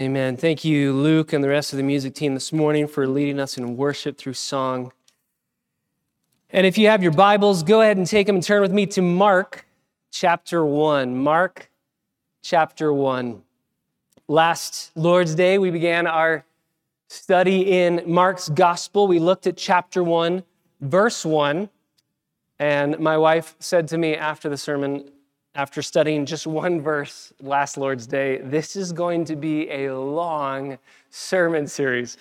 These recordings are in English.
Amen. Thank you, Luke, and the rest of the music team this morning for leading us in worship through song. And if you have your Bibles, go ahead and take them and turn with me to Mark chapter 1. Mark chapter 1. Last Lord's Day, we began our study in Mark's Gospel. We looked at chapter 1, verse 1. And my wife said to me after the sermon, after studying just one verse last Lord's Day, this is going to be a long sermon series.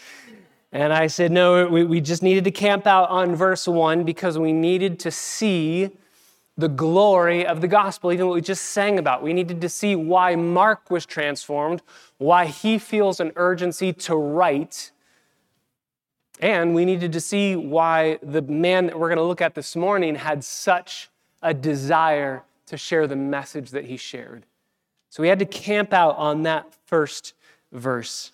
And I said, no, we, we just needed to camp out on verse one because we needed to see the glory of the gospel, even what we just sang about. We needed to see why Mark was transformed, why he feels an urgency to write. And we needed to see why the man that we're going to look at this morning had such a desire to share the message that he shared. So we had to camp out on that first verse.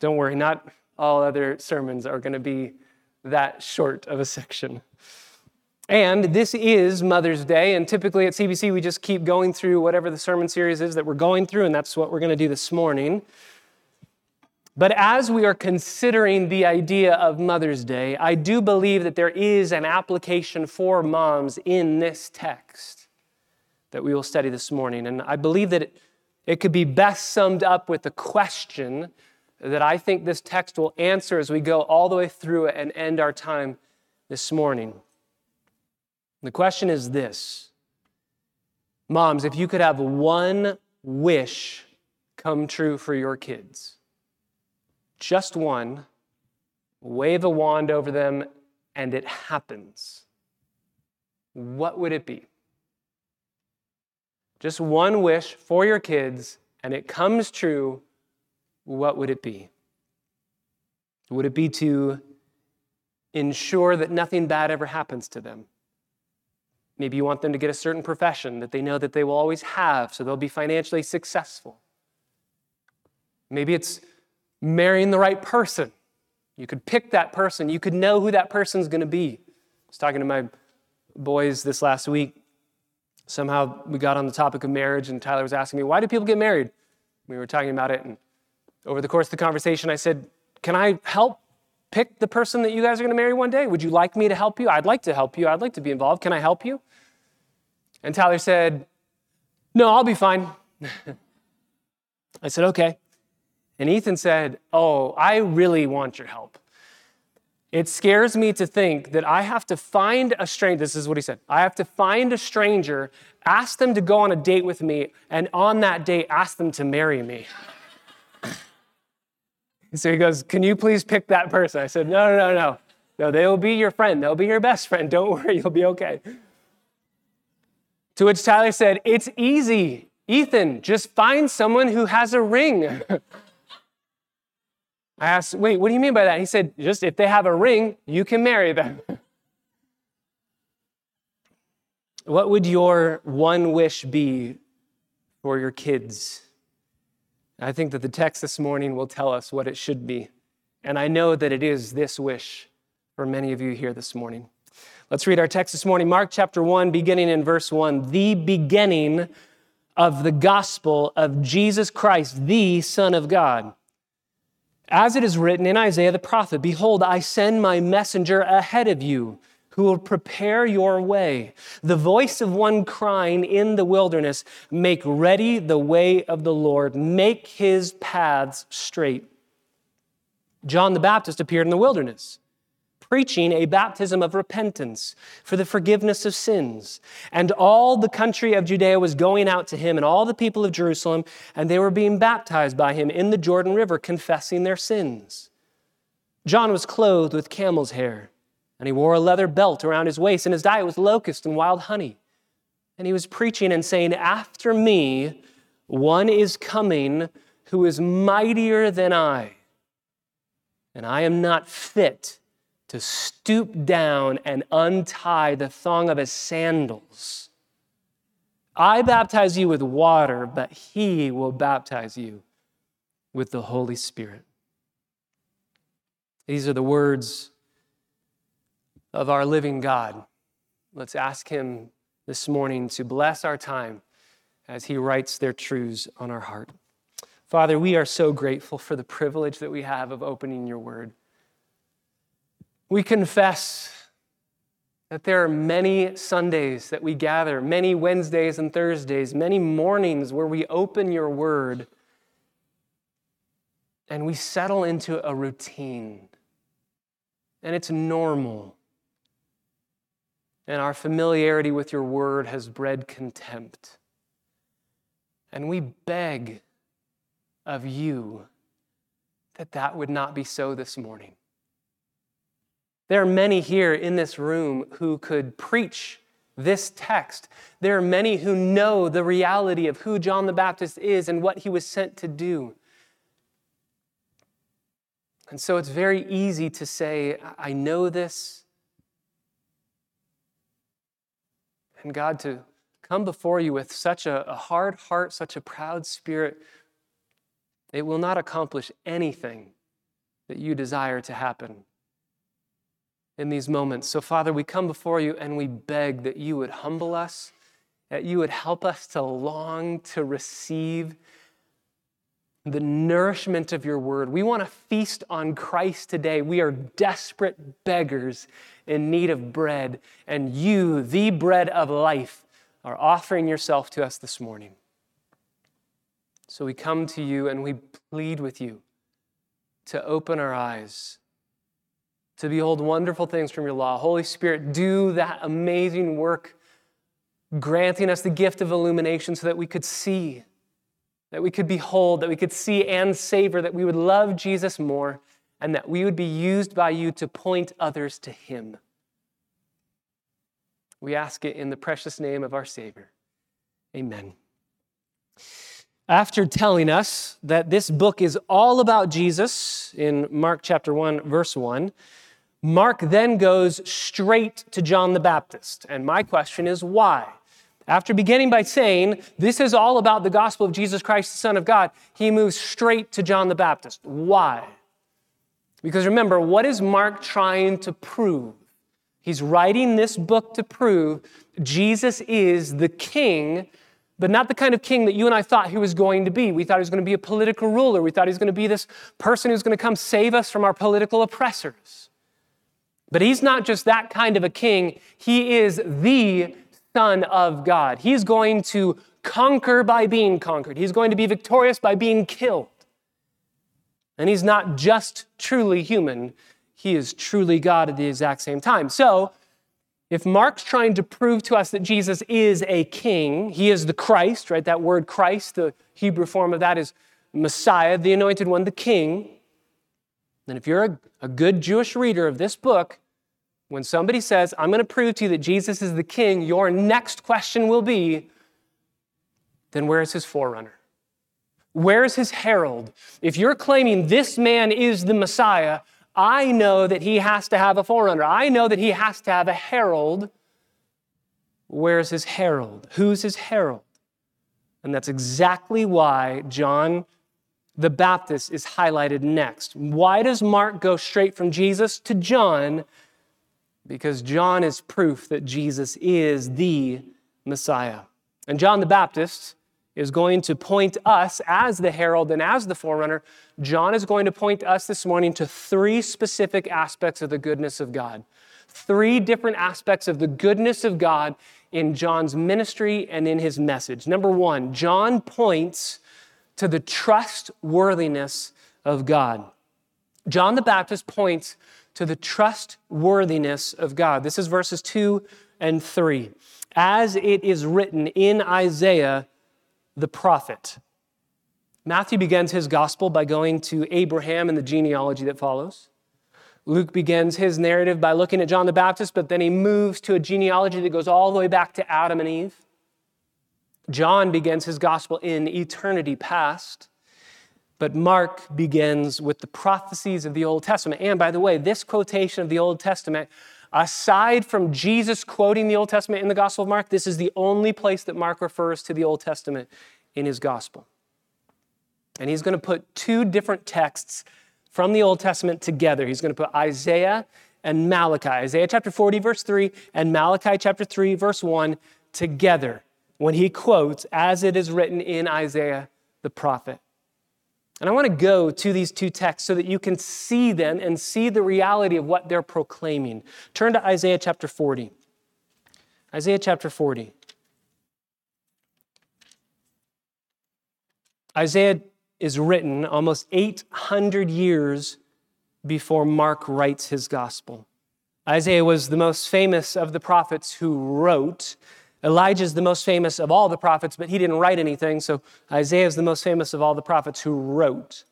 Don't worry, not all other sermons are going to be that short of a section. And this is Mother's Day, and typically at CBC we just keep going through whatever the sermon series is that we're going through, and that's what we're going to do this morning. But as we are considering the idea of Mother's Day, I do believe that there is an application for moms in this text that we will study this morning. And I believe that it, it could be best summed up with the question that I think this text will answer as we go all the way through it and end our time this morning. The question is this Moms, if you could have one wish come true for your kids, just one, wave a wand over them, and it happens, what would it be? Just one wish for your kids, and it comes true, what would it be? Would it be to ensure that nothing bad ever happens to them? Maybe you want them to get a certain profession that they know that they will always have, so they'll be financially successful. Maybe it's marrying the right person. You could pick that person, you could know who that person's going to be. I was talking to my boys this last week. Somehow we got on the topic of marriage, and Tyler was asking me, Why do people get married? We were talking about it, and over the course of the conversation, I said, Can I help pick the person that you guys are going to marry one day? Would you like me to help you? I'd like to help you. I'd like to be involved. Can I help you? And Tyler said, No, I'll be fine. I said, Okay. And Ethan said, Oh, I really want your help. It scares me to think that I have to find a stranger. This is what he said I have to find a stranger, ask them to go on a date with me, and on that date, ask them to marry me. so he goes, Can you please pick that person? I said, No, no, no, no. No, they will be your friend. They'll be your best friend. Don't worry, you'll be okay. To which Tyler said, It's easy. Ethan, just find someone who has a ring. I asked, wait, what do you mean by that? He said, just if they have a ring, you can marry them. what would your one wish be for your kids? I think that the text this morning will tell us what it should be. And I know that it is this wish for many of you here this morning. Let's read our text this morning, Mark chapter 1, beginning in verse 1. The beginning of the gospel of Jesus Christ, the Son of God as it is written in Isaiah the prophet Behold, I send my messenger ahead of you who will prepare your way. The voice of one crying in the wilderness, Make ready the way of the Lord, make his paths straight. John the Baptist appeared in the wilderness preaching a baptism of repentance for the forgiveness of sins. And all the country of Judea was going out to him, and all the people of Jerusalem, and they were being baptized by him in the Jordan River, confessing their sins. John was clothed with camel's hair, and he wore a leather belt around his waist, and his diet was locust and wild honey. And he was preaching and saying, After me, one is coming who is mightier than I, and I am not fit to stoop down and untie the thong of his sandals. I baptize you with water, but he will baptize you with the Holy Spirit. These are the words of our living God. Let's ask him this morning to bless our time as he writes their truths on our heart. Father, we are so grateful for the privilege that we have of opening your word. We confess that there are many Sundays that we gather, many Wednesdays and Thursdays, many mornings where we open your word and we settle into a routine. And it's normal. And our familiarity with your word has bred contempt. And we beg of you that that would not be so this morning. There are many here in this room who could preach this text. There are many who know the reality of who John the Baptist is and what he was sent to do. And so it's very easy to say, I know this. And God, to come before you with such a, a hard heart, such a proud spirit, it will not accomplish anything that you desire to happen in these moments. So, Father, we come before you and we beg that you would humble us, that you would help us to long to receive the nourishment of your word. We want to feast on Christ today. We are desperate beggars in need of bread, and you, the bread of life, are offering yourself to us this morning. So we come to you and we plead with you to open our eyes, to behold wonderful things from your law. Holy Spirit, do that amazing work, granting us the gift of illumination so that we could see that we could behold, that we could see and savor, that we would love Jesus more, and that we would be used by you to point others to him. We ask it in the precious name of our Savior. Amen. After telling us that this book is all about Jesus in Mark chapter 1, verse 1, Mark then goes straight to John the Baptist. And my question is why? After beginning by saying, This is all about the gospel of Jesus Christ, the Son of God, he moves straight to John the Baptist. Why? Because remember, what is Mark trying to prove? He's writing this book to prove Jesus is the king, but not the kind of king that you and I thought he was going to be. We thought he was going to be a political ruler. We thought he was going to be this person who's going to come save us from our political oppressors. But he's not just that kind of a king, he is the Son of God. He's going to conquer by being conquered, he's going to be victorious by being killed. And he's not just truly human, he is truly God at the exact same time. So, if Mark's trying to prove to us that Jesus is a king, he is the Christ, right? That word Christ, the Hebrew form of that is Messiah, the anointed one, the king. Then, if you're a, a good Jewish reader of this book, when somebody says, I'm going to prove to you that Jesus is the king, your next question will be, then where is his forerunner? Where is his herald? If you're claiming this man is the Messiah, I know that he has to have a forerunner. I know that he has to have a herald. Where's his herald? Who's his herald? And that's exactly why John the Baptist is highlighted next. Why does Mark go straight from Jesus to John because John is proof that Jesus is the Messiah. And John the Baptist is going to point us as the herald and as the forerunner. John is going to point us this morning to three specific aspects of the goodness of God. Three different aspects of the goodness of God in John's ministry and in his message. Number one, John points to the trustworthiness of God. John the Baptist points to the trustworthiness of God. This is verses 2 and 3. As it is written in Isaiah the prophet. Matthew begins his gospel by going to Abraham and the genealogy that follows. Luke begins his narrative by looking at John the Baptist, but then he moves to a genealogy that goes all the way back to Adam and Eve. John begins his gospel in eternity past. But Mark begins with the prophecies of the Old Testament. And by the way, this quotation of the Old Testament, aside from Jesus quoting the Old Testament in the Gospel of Mark, this is the only place that Mark refers to the Old Testament in his Gospel. And he's going to put two different texts from the Old Testament together. He's going to put Isaiah and Malachi, Isaiah chapter 40, verse 3, and Malachi chapter 3, verse 1 together when he quotes, as it is written in Isaiah the prophet. And I want to go to these two texts so that you can see them and see the reality of what they're proclaiming. Turn to Isaiah chapter 40. Isaiah chapter 40. Isaiah is written almost 800 years before Mark writes his gospel. Isaiah was the most famous of the prophets who wrote. Elijah is the most famous of all the prophets, but he didn't write anything, so Isaiah is the most famous of all the prophets who wrote.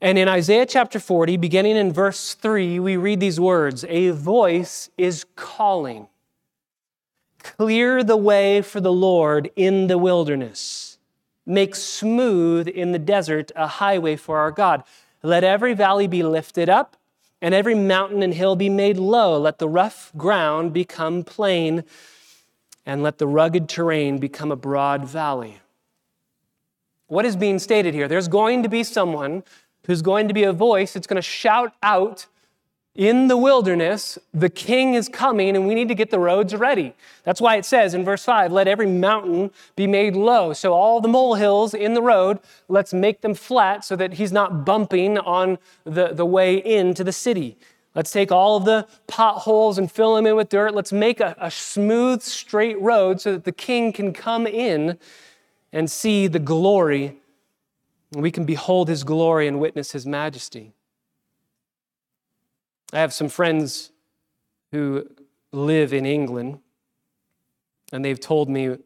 And in Isaiah chapter 40, beginning in verse 3, we read these words A voice is calling, Clear the way for the Lord in the wilderness, make smooth in the desert a highway for our God. Let every valley be lifted up, and every mountain and hill be made low. Let the rough ground become plain and let the rugged terrain become a broad valley. What is being stated here? There's going to be someone who's going to be a voice that's going to shout out in the wilderness, the king is coming and we need to get the roads ready. That's why it says in verse 5, let every mountain be made low. So all the molehills in the road, let's make them flat so that he's not bumping on the, the way into the city. Let's take all of the potholes and fill them in with dirt. Let's make a, a smooth, straight road so that the king can come in and see the glory. And we can behold his glory and witness his majesty. I have some friends who live in England, and they've told me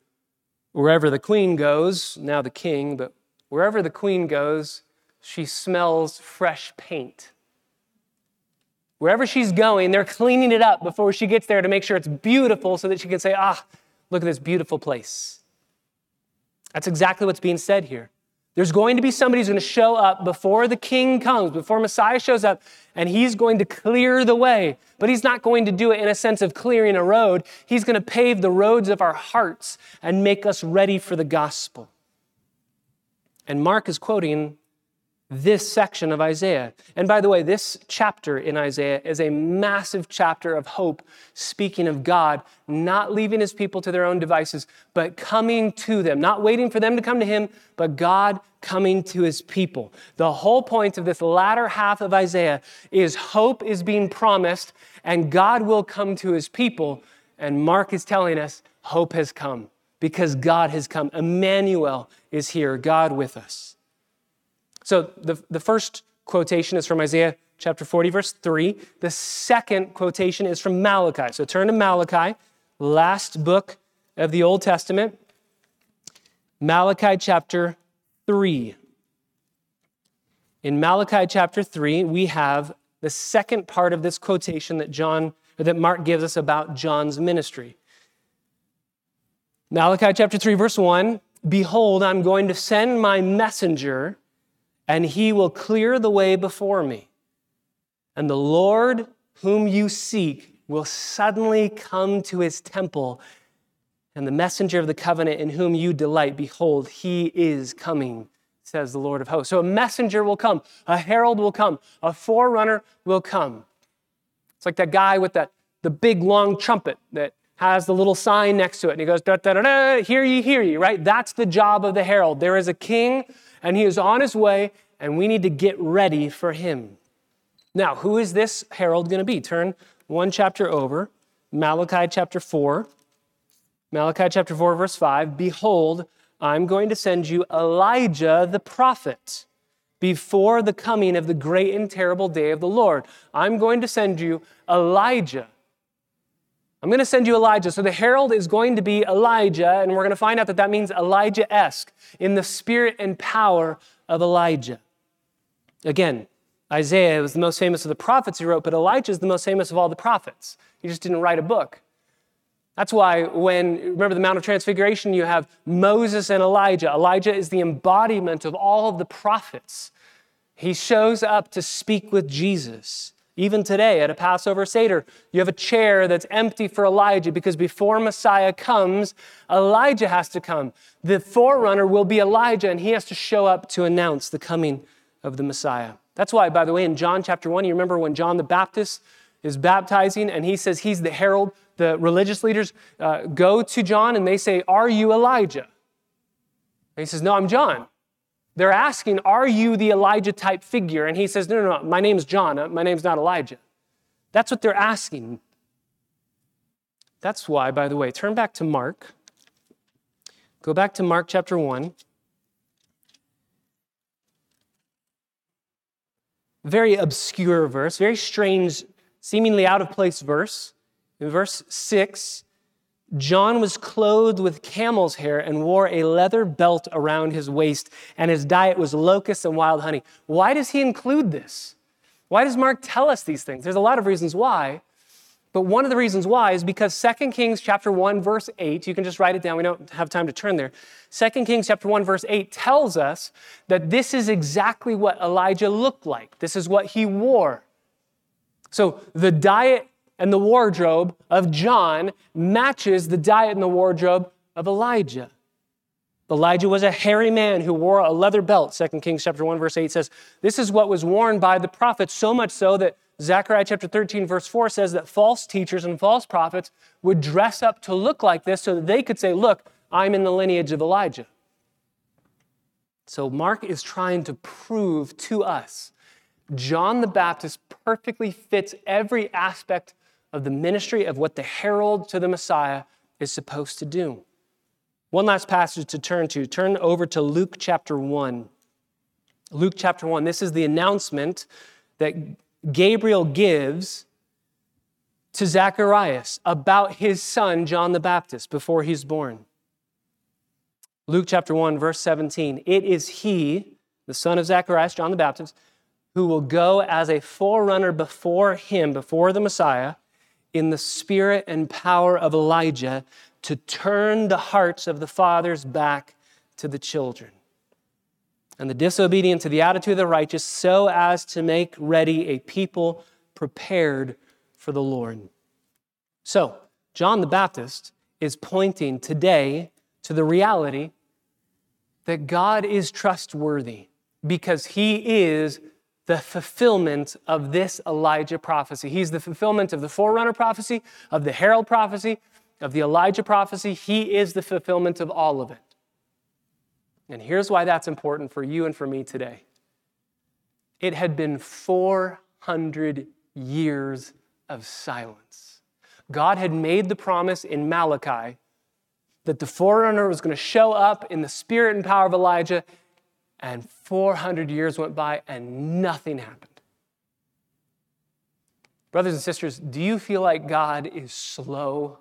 wherever the queen goes, now the king, but wherever the queen goes, she smells fresh paint. Wherever she's going, they're cleaning it up before she gets there to make sure it's beautiful so that she can say, ah, look at this beautiful place. That's exactly what's being said here. There's going to be somebody who's going to show up before the king comes, before Messiah shows up, and he's going to clear the way. But he's not going to do it in a sense of clearing a road. He's going to pave the roads of our hearts and make us ready for the gospel. And Mark is quoting this section of Isaiah. And by the way, this chapter in Isaiah is a massive chapter of hope, speaking of God not leaving his people to their own devices, but coming to them, not waiting for them to come to him, but God coming to his people. The whole point of this latter half of Isaiah is hope is being promised and God will come to his people. And Mark is telling us hope has come because God has come. Emmanuel is here, God with us. So the, the first quotation is from Isaiah chapter 40, verse 3. The second quotation is from Malachi. So turn to Malachi, last book of the Old Testament. Malachi chapter 3. In Malachi chapter 3, we have the second part of this quotation that John or that Mark gives us about John's ministry. Malachi chapter 3 verse 1, behold I'm going to send my messenger and he will clear the way before me. And the Lord whom you seek will suddenly come to his temple. And the messenger of the covenant in whom you delight, behold, he is coming, says the Lord of hosts. So a messenger will come, a herald will come, a forerunner will come. It's like that guy with that, the big long trumpet that has the little sign next to it. And he goes, da, da, da, da, hear ye, hear ye, right? That's the job of the herald. There is a king and he is on his way, and we need to get ready for him. Now, who is this herald going to be? Turn one chapter over, Malachi chapter 4. Malachi chapter 4, verse 5 Behold, I'm going to send you Elijah the prophet before the coming of the great and terrible day of the Lord. I'm going to send you Elijah I'm going to send you Elijah. So the herald is going to be Elijah, and we're going to find out that that means Elijah esque in the spirit and power of Elijah. Again, Isaiah was the most famous of the prophets he wrote, but Elijah is the most famous of all the prophets. He just didn't write a book. That's why when, remember the Mount of Transfiguration, you have Moses and Elijah. Elijah is the embodiment of all of the prophets. He shows up to speak with Jesus. Even today at a Passover Seder, you have a chair that's empty for Elijah because before Messiah comes, Elijah has to come. The forerunner will be Elijah, and he has to show up to announce the coming of the Messiah. That's why, by the way, in John chapter 1, you remember when John the Baptist is baptizing and he says he's the herald, the religious leaders uh, go to John and they say, Are you Elijah? And he says, No, I'm John. They're asking, Are you the Elijah type figure? And he says, No, no, no, my name's John. Uh, my name's not Elijah. That's what they're asking. That's why, by the way, turn back to Mark. Go back to Mark chapter 1. Very obscure verse, very strange, seemingly out of place verse. In verse 6, John was clothed with camel's hair and wore a leather belt around his waist, and his diet was locusts and wild honey. Why does he include this? Why does Mark tell us these things? There's a lot of reasons why. But one of the reasons why is because 2 Kings chapter 1 verse 8, you can just write it down. We don't have time to turn there. 2 Kings chapter 1 verse 8 tells us that this is exactly what Elijah looked like. This is what he wore. So the diet and the wardrobe of John matches the diet and the wardrobe of Elijah. Elijah was a hairy man who wore a leather belt. 2 Kings chapter 1 verse 8 says, "This is what was worn by the prophets so much so that Zechariah chapter 13, verse 4 says that false teachers and false prophets would dress up to look like this so that they could say, Look, I'm in the lineage of Elijah. So Mark is trying to prove to us John the Baptist perfectly fits every aspect of the ministry of what the herald to the Messiah is supposed to do. One last passage to turn to. Turn over to Luke chapter 1. Luke chapter 1. This is the announcement that Gabriel gives to Zacharias about his son, John the Baptist, before he's born. Luke chapter 1, verse 17. It is he, the son of Zacharias, John the Baptist, who will go as a forerunner before him, before the Messiah, in the spirit and power of Elijah to turn the hearts of the fathers back to the children and the disobedient to the attitude of the righteous, so as to make ready a people prepared for the Lord. So, John the Baptist is pointing today to the reality that God is trustworthy because he is the fulfillment of this Elijah prophecy. He's the fulfillment of the forerunner prophecy, of the herald prophecy, of the Elijah prophecy. He is the fulfillment of all of it. And here's why that's important for you and for me today it had been 400 years of silence. God had made the promise in Malachi that the forerunner was going to show up in the spirit and power of Elijah, and 400 years went by and nothing happened. Brothers and sisters, do you feel like God is slow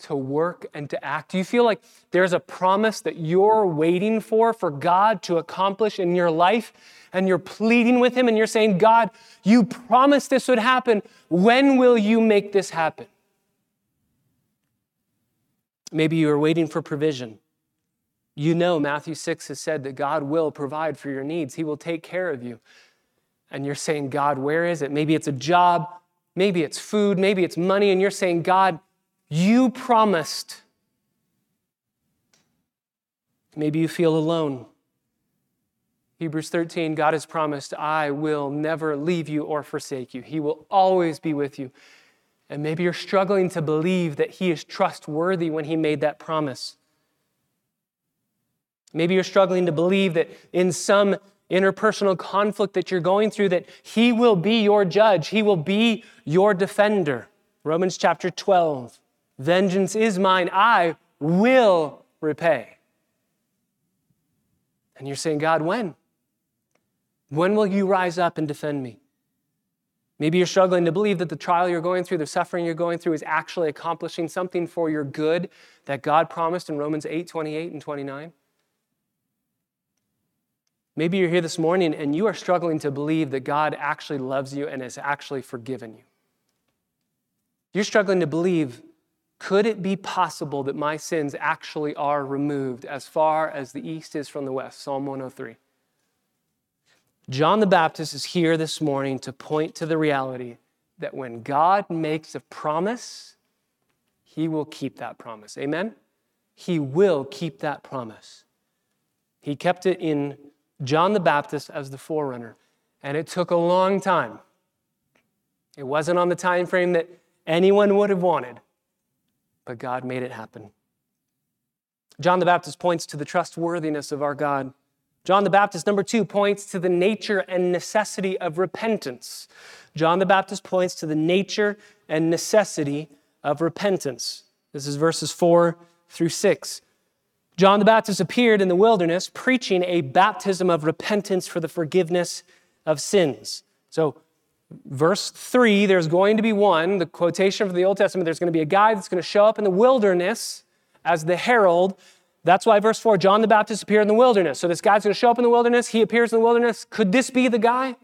to work and to act? Do you feel like there's a promise that you're waiting for for God to accomplish in your life and you're pleading with Him and you're saying, God, you promised this would happen. When will you make this happen? Maybe you are waiting for provision. You know, Matthew 6 has said that God will provide for your needs, He will take care of you. And you're saying, God, where is it? Maybe it's a job, maybe it's food, maybe it's money, and you're saying, God, you promised. Maybe you feel alone. Hebrews 13, God has promised, I will never leave you or forsake you. He will always be with you. And maybe you're struggling to believe that He is trustworthy when He made that promise. Maybe you're struggling to believe that in some interpersonal conflict that you're going through that he will be your judge, he will be your defender. Romans chapter 12. Vengeance is mine, I will repay. And you're saying, God, when? When will you rise up and defend me? Maybe you're struggling to believe that the trial you're going through, the suffering you're going through, is actually accomplishing something for your good that God promised in Romans 8 28 and 29. Maybe you're here this morning and you are struggling to believe that God actually loves you and has actually forgiven you. You're struggling to believe could it be possible that my sins actually are removed as far as the east is from the west? Psalm 103. John the Baptist is here this morning to point to the reality that when God makes a promise, he will keep that promise. Amen? He will keep that promise. He kept it in John the Baptist as the forerunner, and it took a long time. It wasn't on the time frame that anyone would have wanted but God made it happen. John the Baptist points to the trustworthiness of our God. John the Baptist, number two, points to the nature and necessity of repentance. John the Baptist points to the nature and necessity of repentance. This is verses four through six. John the Baptist appeared in the wilderness preaching a baptism of repentance for the forgiveness of sins. So, verse 3, there's going to be one, the quotation from the Old Testament, there's going to be a guy that's going to show up in the wilderness as the herald. That's why verse 4, John the Baptist appeared in the wilderness. So, this guy's going to show up in the wilderness. He appears in the wilderness. Could this be the guy?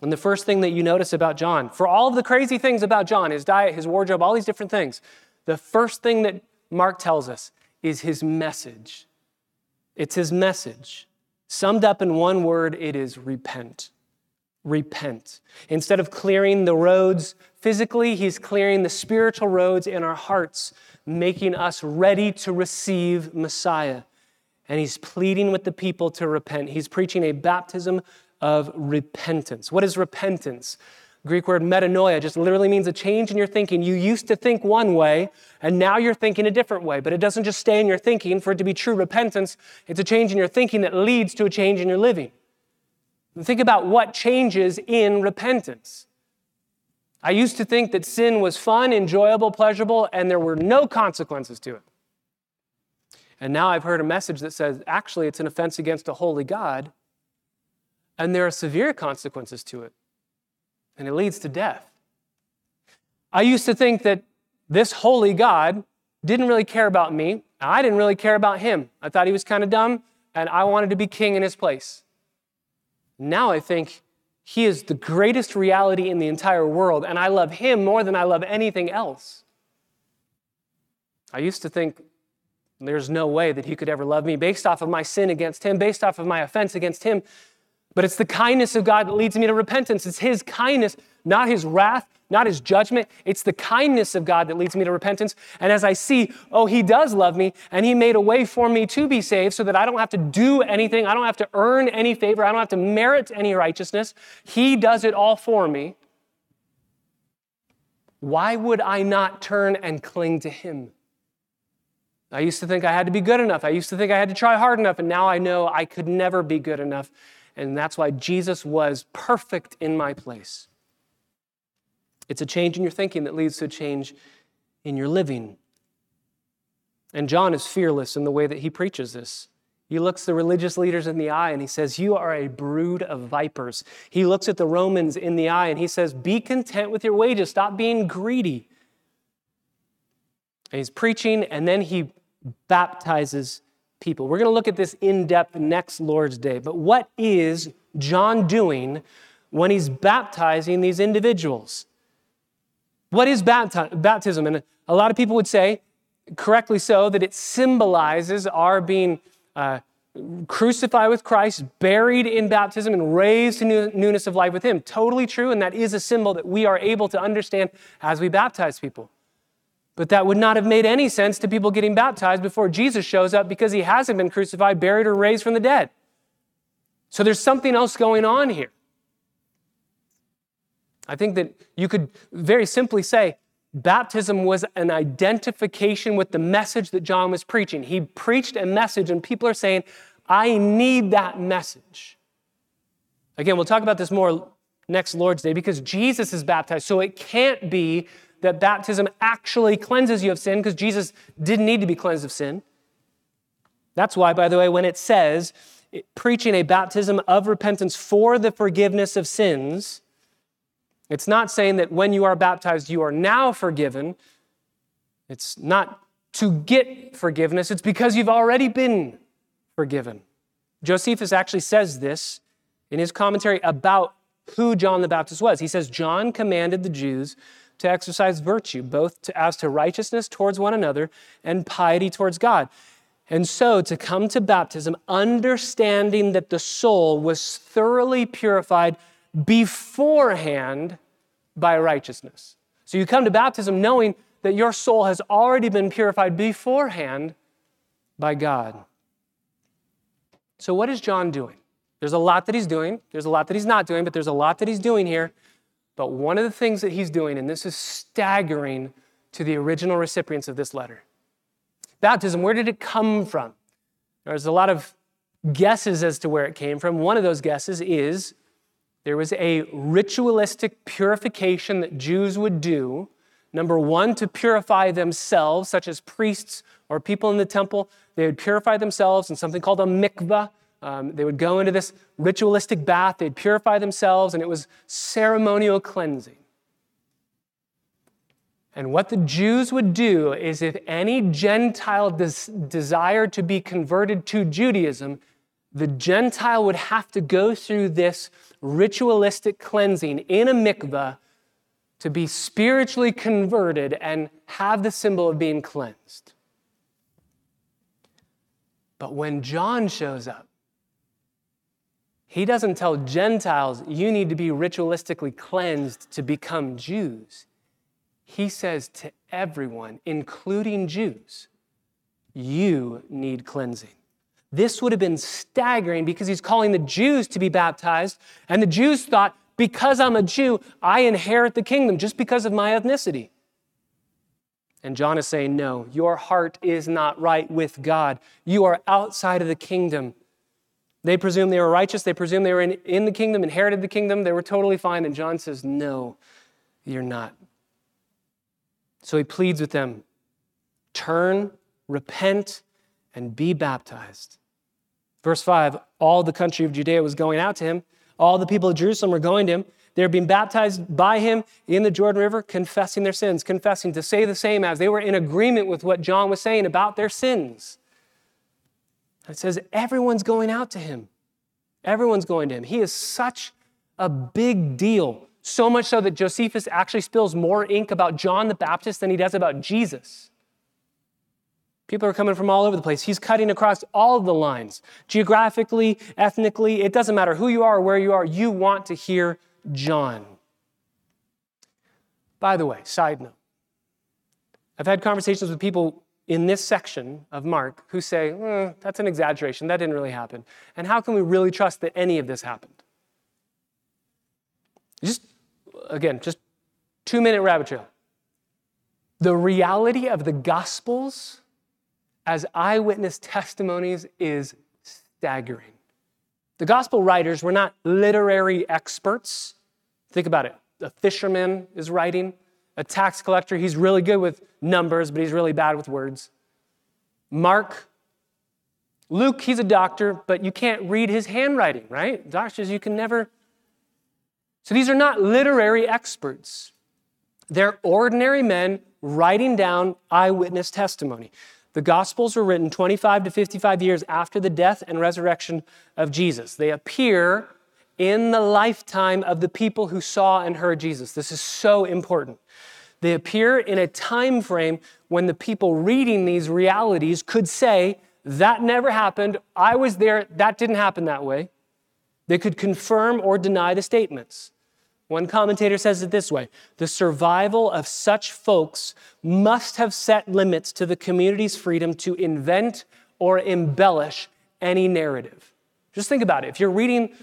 And the first thing that you notice about John, for all of the crazy things about John, his diet, his wardrobe, all these different things, the first thing that Mark tells us is his message. It's his message. Summed up in one word, it is repent. Repent. Instead of clearing the roads physically, he's clearing the spiritual roads in our hearts, making us ready to receive Messiah. And he's pleading with the people to repent. He's preaching a baptism of repentance. What is repentance? Greek word metanoia just literally means a change in your thinking. You used to think one way, and now you're thinking a different way. But it doesn't just stay in your thinking. For it to be true repentance, it's a change in your thinking that leads to a change in your living. Think about what changes in repentance. I used to think that sin was fun, enjoyable, pleasurable, and there were no consequences to it. And now I've heard a message that says actually it's an offense against a holy God, and there are severe consequences to it and it leads to death. I used to think that this holy God didn't really care about me. I didn't really care about him. I thought he was kind of dumb, and I wanted to be king in his place. Now I think he is the greatest reality in the entire world, and I love him more than I love anything else. I used to think there's no way that he could ever love me based off of my sin against him, based off of my offense against him. But it's the kindness of God that leads me to repentance. It's His kindness, not His wrath, not His judgment. It's the kindness of God that leads me to repentance. And as I see, oh, He does love me, and He made a way for me to be saved so that I don't have to do anything, I don't have to earn any favor, I don't have to merit any righteousness. He does it all for me. Why would I not turn and cling to Him? I used to think I had to be good enough. I used to think I had to try hard enough, and now I know I could never be good enough. And that's why Jesus was perfect in my place. It's a change in your thinking that leads to a change in your living. And John is fearless in the way that he preaches this. He looks the religious leaders in the eye and he says, You are a brood of vipers. He looks at the Romans in the eye and he says, Be content with your wages, stop being greedy. And he's preaching and then he baptizes people. We're going to look at this in depth next Lord's Day. But what is John doing when he's baptizing these individuals? What is bapti- baptism? And a lot of people would say, correctly so, that it symbolizes our being uh, crucified with Christ, buried in baptism, and raised to new- newness of life with Him. Totally true, and that is a symbol that we are able to understand as we baptize people. But that would not have made any sense to people getting baptized before Jesus shows up because he hasn't been crucified, buried, or raised from the dead. So there's something else going on here. I think that you could very simply say baptism was an identification with the message that John was preaching. He preached a message, and people are saying, I need that message. Again, we'll talk about this more next Lord's Day because Jesus is baptized. So it can't be that baptism actually cleanses you of sin because Jesus didn't need to be cleansed of sin. That's why, by the way, when it says preaching a baptism of repentance for the forgiveness of sins, it's not saying that when you are baptized, you are now forgiven. It's not to get forgiveness, it's because you've already been forgiven. Josephus actually says this in his commentary about who John the Baptist was. He says, John commanded the Jews to exercise virtue, both to, as to righteousness towards one another and piety towards God. And so to come to baptism, understanding that the soul was thoroughly purified beforehand by righteousness. So you come to baptism knowing that your soul has already been purified beforehand by God. So, what is John doing? There's a lot that he's doing, there's a lot that he's not doing, but there's a lot that he's doing here. But one of the things that he's doing, and this is staggering to the original recipients of this letter baptism, where did it come from? There's a lot of guesses as to where it came from. One of those guesses is there was a ritualistic purification that Jews would do. Number one, to purify themselves, such as priests or people in the temple. They would purify themselves in something called a mikvah. Um, they would go into this ritualistic bath, they'd purify themselves, and it was ceremonial cleansing. And what the Jews would do is if any Gentile des- desired to be converted to Judaism, the Gentile would have to go through this ritualistic cleansing in a mikveh to be spiritually converted and have the symbol of being cleansed. But when John shows up, he doesn't tell Gentiles, you need to be ritualistically cleansed to become Jews. He says to everyone, including Jews, you need cleansing. This would have been staggering because he's calling the Jews to be baptized, and the Jews thought, because I'm a Jew, I inherit the kingdom just because of my ethnicity. And John is saying, No, your heart is not right with God. You are outside of the kingdom. They presume they were righteous. They presume they were in, in the kingdom, inherited the kingdom. They were totally fine. And John says, No, you're not. So he pleads with them turn, repent, and be baptized. Verse 5 All the country of Judea was going out to him, all the people of Jerusalem were going to him. They were being baptized by him in the Jordan River, confessing their sins, confessing to say the same as they were in agreement with what John was saying about their sins. It says everyone's going out to him. Everyone's going to him. He is such a big deal, so much so that Josephus actually spills more ink about John the Baptist than he does about Jesus. People are coming from all over the place. He's cutting across all of the lines. Geographically, ethnically, it doesn't matter who you are or where you are, you want to hear John. By the way, side note, I've had conversations with people in this section of Mark who say, eh, that's an exaggeration, that didn't really happen. And how can we really trust that any of this happened? Just, again, just two minute rabbit trail. The reality of the Gospels as eyewitness testimonies is staggering. The gospel writers were not literary experts. Think about it. A fisherman is writing, a tax collector, he's really good with numbers, but he's really bad with words. Mark, Luke, he's a doctor, but you can't read his handwriting, right? Doctors, you can never. So these are not literary experts. They're ordinary men writing down eyewitness testimony. The Gospels were written 25 to 55 years after the death and resurrection of Jesus. They appear in the lifetime of the people who saw and heard Jesus. This is so important. They appear in a time frame when the people reading these realities could say, That never happened. I was there. That didn't happen that way. They could confirm or deny the statements. One commentator says it this way The survival of such folks must have set limits to the community's freedom to invent or embellish any narrative. Just think about it. If you're reading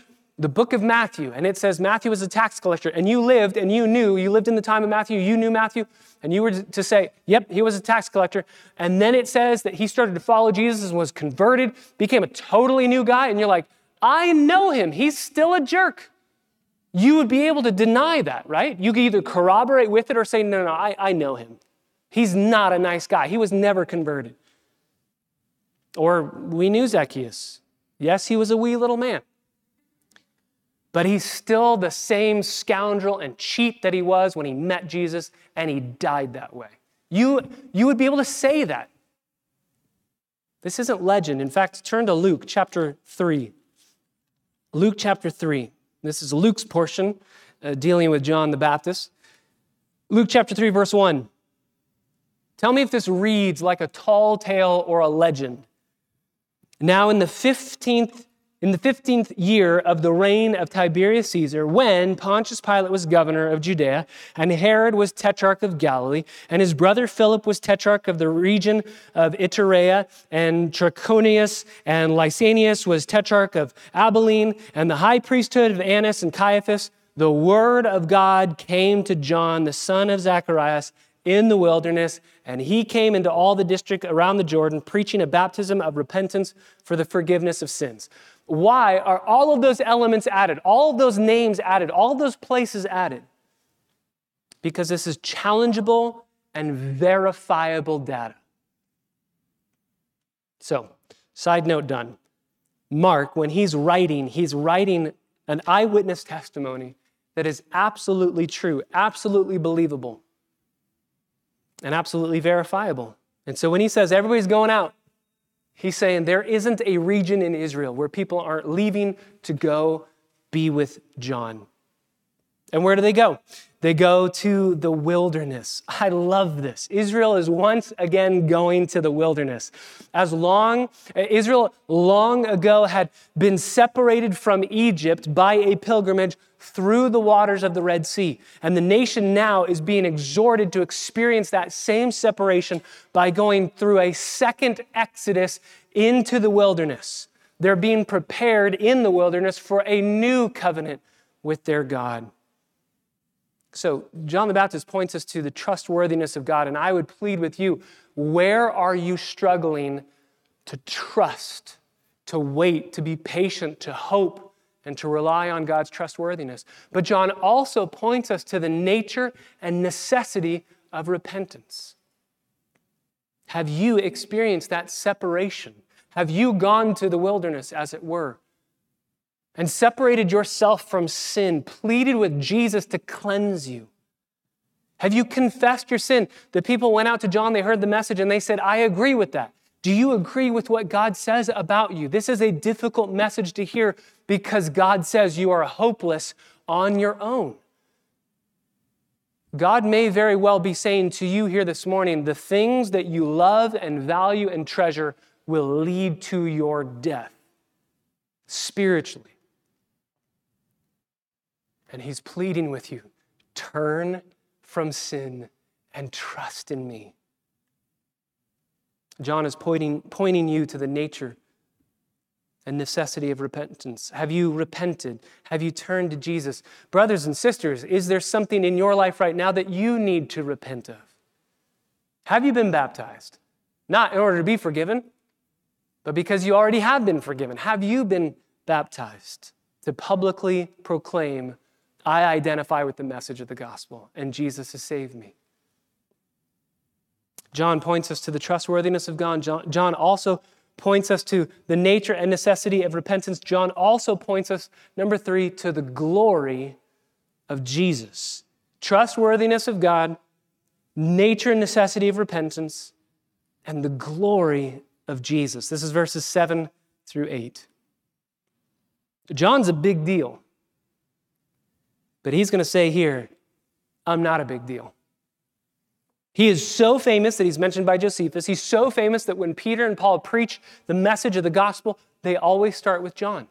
the book of Matthew and it says Matthew was a tax collector and you lived and you knew, you lived in the time of Matthew, you knew Matthew, and you were to say, yep, he was a tax collector. And then it says that he started to follow Jesus and was converted, became a totally new guy, and you're like, I know him. He's still a jerk you would be able to deny that, right? You could either corroborate with it or say, no, no, no I, I know him. He's not a nice guy. He was never converted. Or we knew Zacchaeus. Yes, he was a wee little man. But he's still the same scoundrel and cheat that he was when he met Jesus, and he died that way. You, you would be able to say that. This isn't legend. In fact, turn to Luke chapter 3. Luke chapter 3. This is Luke's portion uh, dealing with John the Baptist. Luke chapter 3, verse 1. Tell me if this reads like a tall tale or a legend. Now, in the 15th in the 15th year of the reign of Tiberius Caesar, when Pontius Pilate was governor of Judea, and Herod was tetrarch of Galilee, and his brother Philip was tetrarch of the region of Iturea, and Trachonitis and Lysanias was tetrarch of Abilene, and the high priesthood of Annas and Caiaphas, the word of God came to John, the son of Zacharias, in the wilderness, and he came into all the district around the Jordan, preaching a baptism of repentance for the forgiveness of sins. Why are all of those elements added, all of those names added, all those places added? Because this is challengeable and verifiable data. So, side note done. Mark, when he's writing, he's writing an eyewitness testimony that is absolutely true, absolutely believable, and absolutely verifiable. And so when he says everybody's going out, he's saying there isn't a region in Israel where people aren't leaving to go be with John. And where do they go? They go to the wilderness. I love this. Israel is once again going to the wilderness. As long, Israel long ago had been separated from Egypt by a pilgrimage through the waters of the Red Sea. And the nation now is being exhorted to experience that same separation by going through a second exodus into the wilderness. They're being prepared in the wilderness for a new covenant with their God. So, John the Baptist points us to the trustworthiness of God, and I would plead with you where are you struggling to trust, to wait, to be patient, to hope, and to rely on God's trustworthiness? But John also points us to the nature and necessity of repentance. Have you experienced that separation? Have you gone to the wilderness, as it were? And separated yourself from sin, pleaded with Jesus to cleanse you? Have you confessed your sin? The people went out to John, they heard the message, and they said, I agree with that. Do you agree with what God says about you? This is a difficult message to hear because God says you are hopeless on your own. God may very well be saying to you here this morning the things that you love and value and treasure will lead to your death spiritually. And he's pleading with you turn from sin and trust in me. John is pointing, pointing you to the nature and necessity of repentance. Have you repented? Have you turned to Jesus? Brothers and sisters, is there something in your life right now that you need to repent of? Have you been baptized? Not in order to be forgiven, but because you already have been forgiven. Have you been baptized to publicly proclaim I identify with the message of the gospel, and Jesus has saved me. John points us to the trustworthiness of God. John, also points us to the nature and necessity of repentance. John also points us, number three, to the glory of Jesus. Trustworthiness of God, nature and necessity of repentance, and the glory of Jesus. This is verses 7 through 8. John's a big deal. But he's going to say here, I'm not a big deal. He is so famous that he's mentioned by Josephus. He's so famous that when Peter and Paul preach the message of the gospel, they always start with John.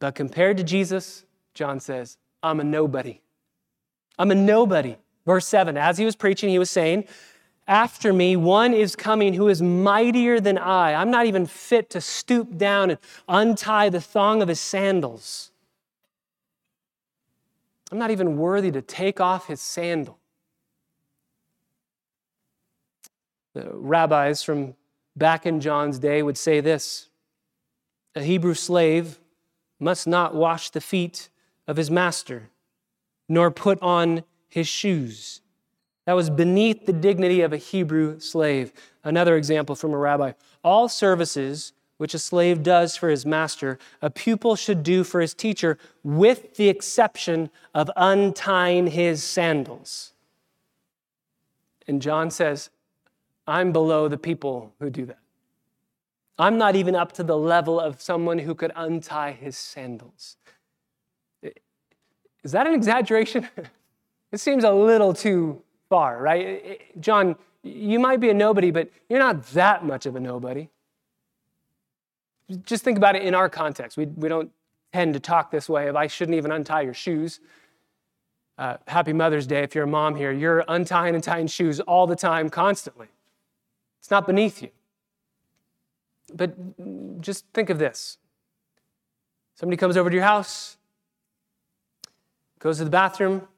But compared to Jesus, John says, I'm a nobody. I'm a nobody. Verse 7 As he was preaching, he was saying, After me, one is coming who is mightier than I. I'm not even fit to stoop down and untie the thong of his sandals. I'm not even worthy to take off his sandal. The rabbis from back in John's day would say this A Hebrew slave must not wash the feet of his master, nor put on his shoes. That was beneath the dignity of a Hebrew slave. Another example from a rabbi. All services which a slave does for his master, a pupil should do for his teacher, with the exception of untying his sandals. And John says, I'm below the people who do that. I'm not even up to the level of someone who could untie his sandals. Is that an exaggeration? it seems a little too far, right? John, you might be a nobody, but you're not that much of a nobody. Just think about it in our context. We, we don't tend to talk this way of I shouldn't even untie your shoes. Uh, happy Mother's Day if you're a mom here. You're untying and tying shoes all the time, constantly. It's not beneath you. But just think of this somebody comes over to your house, goes to the bathroom,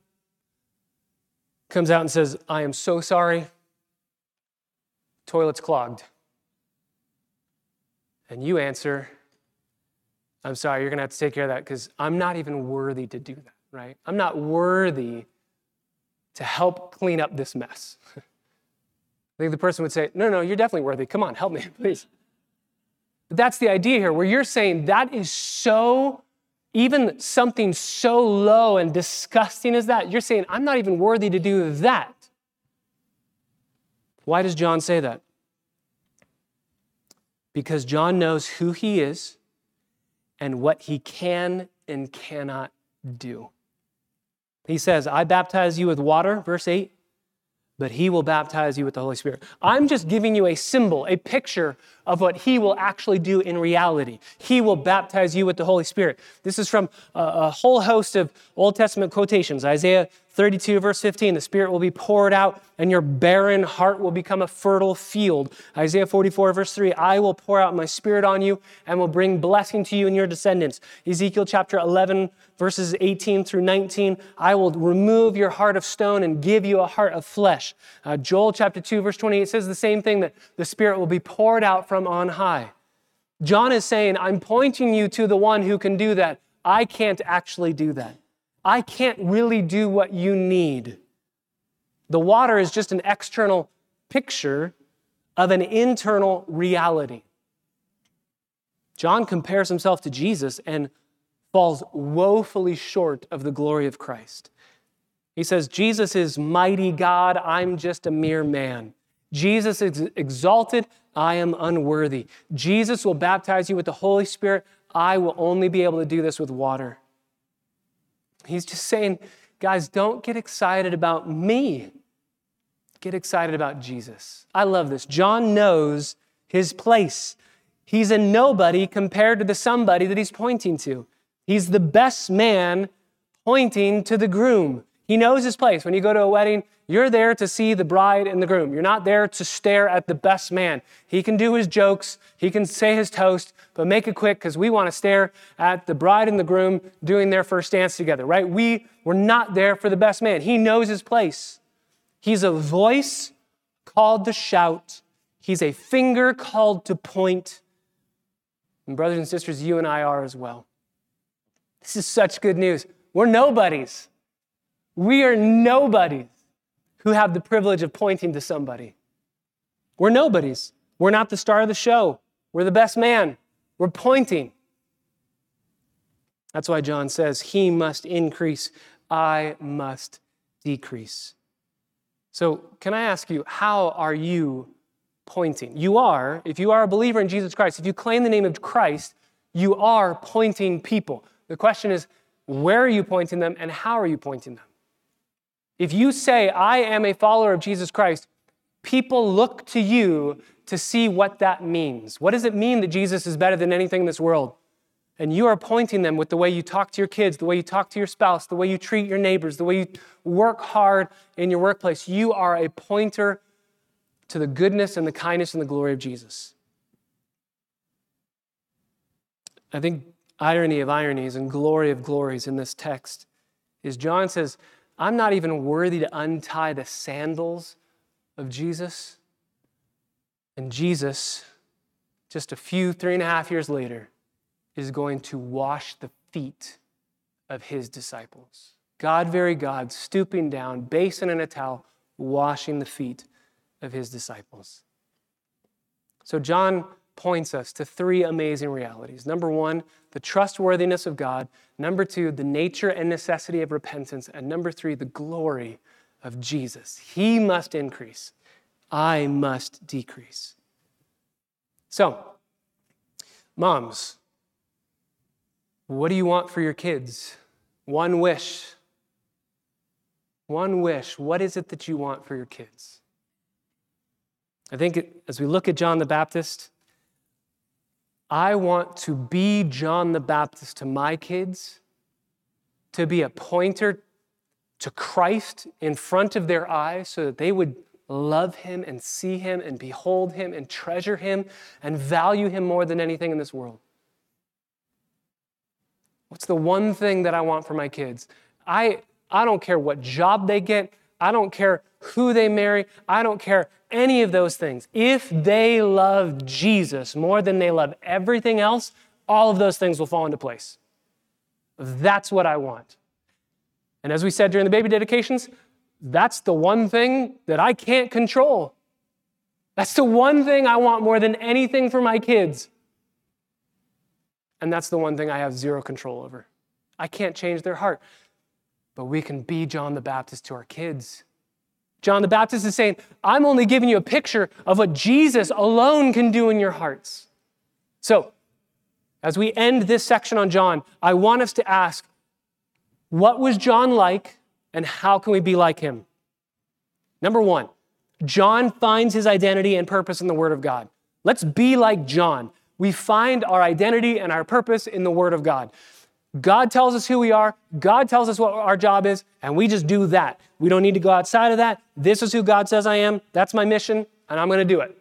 comes out and says, I am so sorry, toilet's clogged. And you answer, I'm sorry, you're going to have to take care of that because I'm not even worthy to do that, right? I'm not worthy to help clean up this mess. I think the person would say, No, no, you're definitely worthy. Come on, help me, please. But that's the idea here, where you're saying that is so, even something so low and disgusting as that, you're saying, I'm not even worthy to do that. Why does John say that? Because John knows who he is and what he can and cannot do. He says, I baptize you with water, verse 8, but he will baptize you with the Holy Spirit. I'm just giving you a symbol, a picture of what he will actually do in reality. He will baptize you with the Holy Spirit. This is from a, whole host of Old Testament quotations Isaiah 32, verse 15, the Spirit will be poured out, and your barren heart will become a fertile field. Isaiah 44, verse 3, I will pour out my Spirit on you and will bring blessing to you and your descendants. Ezekiel chapter 11, verses 18 through 19, I will remove your heart of stone and give you a heart of flesh. Uh, Joel chapter 2, verse 28 says the same thing that the Spirit will be poured out from on high. John is saying, I'm pointing you to the one who can do that. I can't actually do that. I can't really do what you need. The water is just an external picture of an internal reality. John compares himself to Jesus and falls woefully short of the glory of Christ. He says, Jesus is mighty God, I'm just a mere man. Jesus is exalted, I am unworthy. Jesus will baptize you with the Holy Spirit, I will only be able to do this with water. He's just saying, guys, don't get excited about me. Get excited about Jesus. I love this. John knows his place. He's a nobody compared to the somebody that he's pointing to. He's the best man pointing to the groom. He knows his place. When you go to a wedding, you're there to see the bride and the groom. You're not there to stare at the best man. He can do his jokes, he can say his toast, but make it quick because we want to stare at the bride and the groom doing their first dance together, right? We, we're not there for the best man. He knows his place. He's a voice called to shout, he's a finger called to point. And, brothers and sisters, you and I are as well. This is such good news. We're nobodies. We are nobodies who have the privilege of pointing to somebody. We're nobodies. We're not the star of the show. We're the best man. We're pointing. That's why John says, He must increase, I must decrease. So, can I ask you, how are you pointing? You are, if you are a believer in Jesus Christ, if you claim the name of Christ, you are pointing people. The question is, where are you pointing them and how are you pointing them? If you say, I am a follower of Jesus Christ, people look to you to see what that means. What does it mean that Jesus is better than anything in this world? And you are pointing them with the way you talk to your kids, the way you talk to your spouse, the way you treat your neighbors, the way you work hard in your workplace. You are a pointer to the goodness and the kindness and the glory of Jesus. I think irony of ironies and glory of glories in this text is John says, I'm not even worthy to untie the sandals of Jesus. And Jesus, just a few, three and a half years later, is going to wash the feet of his disciples. God, very God, stooping down, basin and a towel, washing the feet of his disciples. So, John points us to three amazing realities. Number one, the trustworthiness of God. Number two, the nature and necessity of repentance. And number three, the glory of Jesus. He must increase, I must decrease. So, moms, what do you want for your kids? One wish. One wish. What is it that you want for your kids? I think as we look at John the Baptist, I want to be John the Baptist to my kids, to be a pointer to Christ in front of their eyes so that they would love him and see him and behold him and treasure him and value him more than anything in this world. What's the one thing that I want for my kids? I, I don't care what job they get. I don't care who they marry. I don't care any of those things. If they love Jesus more than they love everything else, all of those things will fall into place. That's what I want. And as we said during the baby dedications, that's the one thing that I can't control. That's the one thing I want more than anything for my kids. And that's the one thing I have zero control over. I can't change their heart. But we can be John the Baptist to our kids. John the Baptist is saying, I'm only giving you a picture of what Jesus alone can do in your hearts. So, as we end this section on John, I want us to ask what was John like and how can we be like him? Number one, John finds his identity and purpose in the Word of God. Let's be like John. We find our identity and our purpose in the Word of God. God tells us who we are, God tells us what our job is, and we just do that. We don't need to go outside of that. This is who God says I am. That's my mission, and I'm going to do it.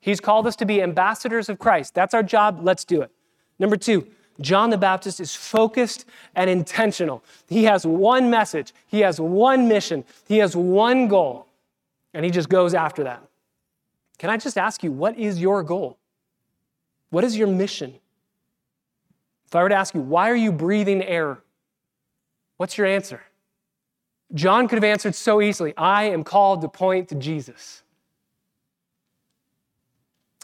He's called us to be ambassadors of Christ. That's our job. Let's do it. Number two, John the Baptist is focused and intentional. He has one message, he has one mission, he has one goal, and he just goes after that. Can I just ask you, what is your goal? What is your mission? If I were to ask you, why are you breathing air? What's your answer? John could have answered so easily I am called to point to Jesus.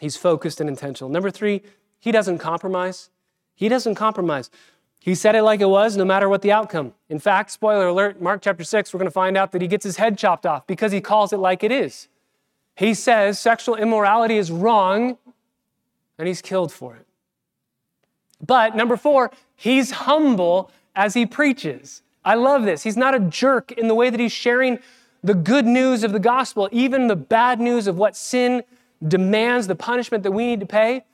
He's focused and intentional. Number three, he doesn't compromise. He doesn't compromise. He said it like it was, no matter what the outcome. In fact, spoiler alert, Mark chapter 6, we're going to find out that he gets his head chopped off because he calls it like it is. He says sexual immorality is wrong, and he's killed for it. But number four, he's humble as he preaches. I love this. He's not a jerk in the way that he's sharing the good news of the gospel, even the bad news of what sin demands, the punishment that we need to pay.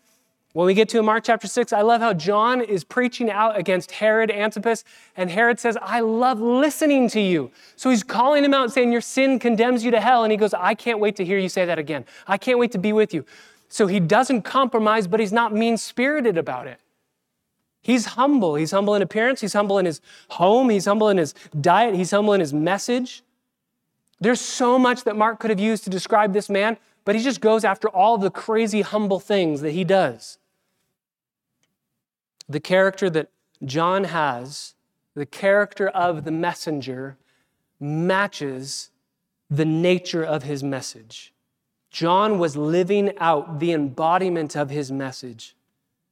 When we get to Mark chapter 6, I love how John is preaching out against Herod Antipas, and Herod says, I love listening to you. So he's calling him out saying, Your sin condemns you to hell. And he goes, I can't wait to hear you say that again. I can't wait to be with you. So he doesn't compromise, but he's not mean spirited about it. He's humble. He's humble in appearance. He's humble in his home. He's humble in his diet. He's humble in his message. There's so much that Mark could have used to describe this man, but he just goes after all the crazy, humble things that he does. The character that John has, the character of the messenger, matches the nature of his message. John was living out the embodiment of his message.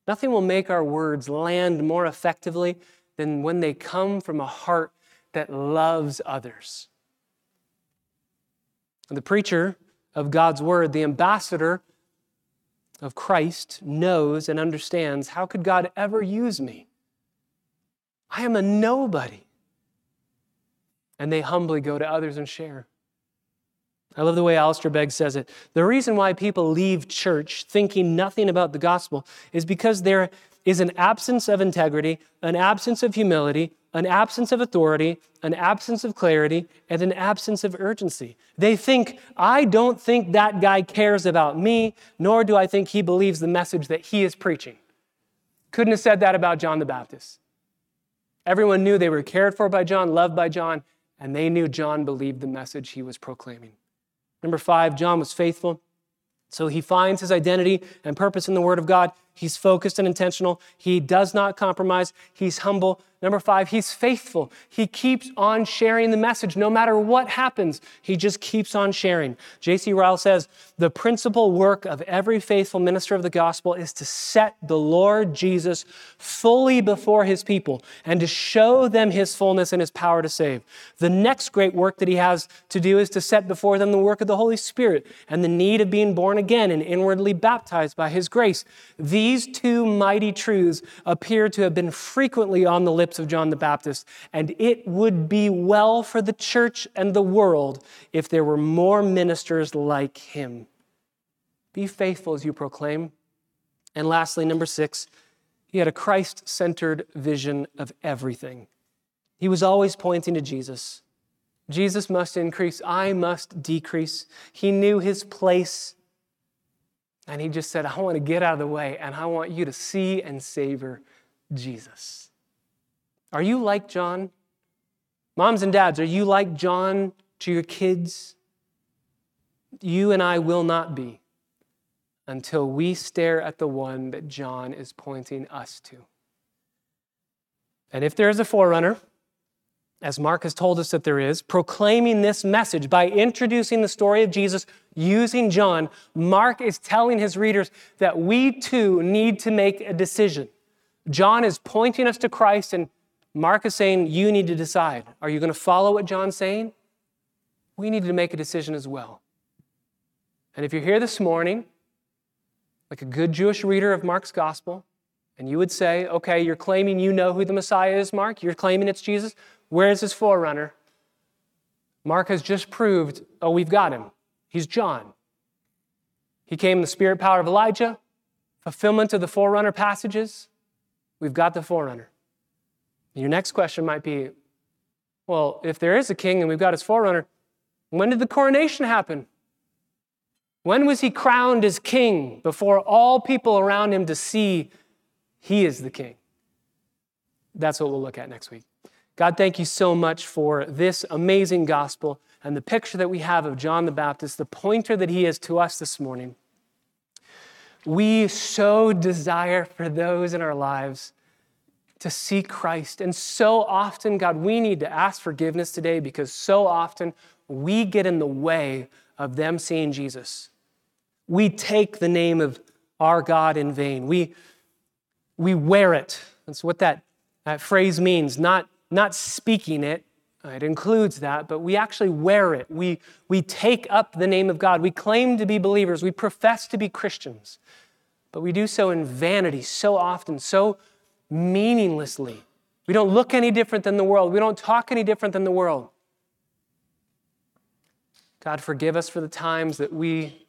Nothing will make our words land more effectively than when they come from a heart that loves others. The preacher of God's word, the ambassador of Christ, knows and understands how could God ever use me? I am a nobody. And they humbly go to others and share. I love the way Alistair Begg says it. The reason why people leave church thinking nothing about the gospel is because there is an absence of integrity, an absence of humility, an absence of authority, an absence of clarity, and an absence of urgency. They think, I don't think that guy cares about me, nor do I think he believes the message that he is preaching. Couldn't have said that about John the Baptist. Everyone knew they were cared for by John, loved by John, and they knew John believed the message he was proclaiming. Number five, John was faithful. So he finds his identity and purpose in the Word of God. He's focused and intentional. He does not compromise. He's humble. Number five, he's faithful. He keeps on sharing the message no matter what happens. He just keeps on sharing. J.C. Ryle says the principal work of every faithful minister of the gospel is to set the Lord Jesus fully before his people and to show them his fullness and his power to save. The next great work that he has to do is to set before them the work of the Holy Spirit and the need of being born again and inwardly baptized by his grace. These two mighty truths appear to have been frequently on the lips of John the Baptist, and it would be well for the church and the world if there were more ministers like him. Be faithful as you proclaim. And lastly, number six, he had a Christ centered vision of everything. He was always pointing to Jesus. Jesus must increase, I must decrease. He knew his place. And he just said, I want to get out of the way and I want you to see and savor Jesus. Are you like John? Moms and dads, are you like John to your kids. You and I will not be until we stare at the one that John is pointing us to. And if there is a forerunner, as Mark has told us that there is, proclaiming this message by introducing the story of Jesus using John, Mark is telling his readers that we too need to make a decision. John is pointing us to Christ, and Mark is saying, You need to decide. Are you going to follow what John's saying? We need to make a decision as well. And if you're here this morning, like a good Jewish reader of Mark's gospel, and you would say, Okay, you're claiming you know who the Messiah is, Mark. You're claiming it's Jesus. Where is his forerunner? Mark has just proved, oh, we've got him. He's John. He came in the spirit power of Elijah, fulfillment of the forerunner passages. We've got the forerunner. Your next question might be well, if there is a king and we've got his forerunner, when did the coronation happen? When was he crowned as king before all people around him to see he is the king? That's what we'll look at next week. God, thank you so much for this amazing gospel and the picture that we have of John the Baptist, the pointer that he is to us this morning. We so desire for those in our lives to see Christ. And so often, God, we need to ask forgiveness today because so often we get in the way of them seeing Jesus. We take the name of our God in vain. We, we wear it. That's what that, that phrase means, not not speaking it, it includes that, but we actually wear it. We, we take up the name of God. We claim to be believers. We profess to be Christians, but we do so in vanity so often, so meaninglessly. We don't look any different than the world. We don't talk any different than the world. God, forgive us for the times that we,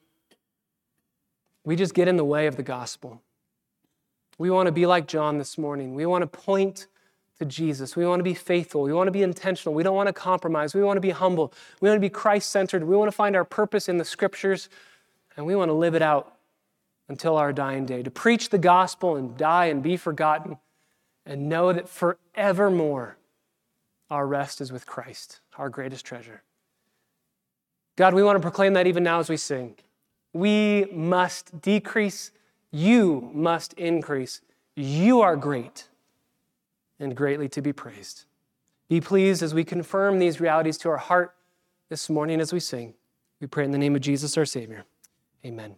we just get in the way of the gospel. We want to be like John this morning. We want to point to Jesus. We want to be faithful. We want to be intentional. We don't want to compromise. We want to be humble. We want to be Christ centered. We want to find our purpose in the scriptures, and we want to live it out until our dying day. To preach the gospel and die and be forgotten, and know that forevermore our rest is with Christ, our greatest treasure. God, we want to proclaim that even now as we sing. We must decrease, you must increase. You are great and greatly to be praised. Be pleased as we confirm these realities to our heart this morning as we sing. We pray in the name of Jesus, our Savior. Amen.